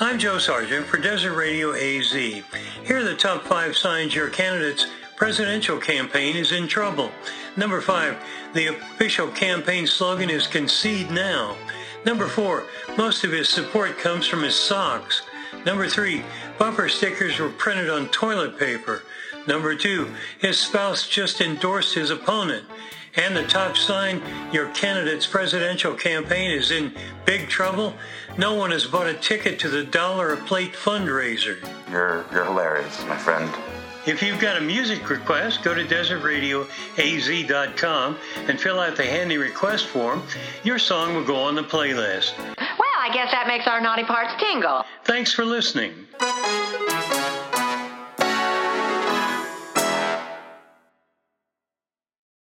I'm Joe Sargent for Desert Radio AZ. Here are the top five signs your candidate's presidential campaign is in trouble. Number five, the official campaign slogan is concede now. Number four, most of his support comes from his socks. Number three, bumper stickers were printed on toilet paper. Number two, his spouse just endorsed his opponent. And the top sign, your candidate's presidential campaign is in big trouble. No one has bought a ticket to the dollar a plate fundraiser. You're, you're hilarious, my friend. If you've got a music request, go to desertradioaz.com and fill out the handy request form. Your song will go on the playlist. I guess that makes our naughty parts tingle. Thanks for listening.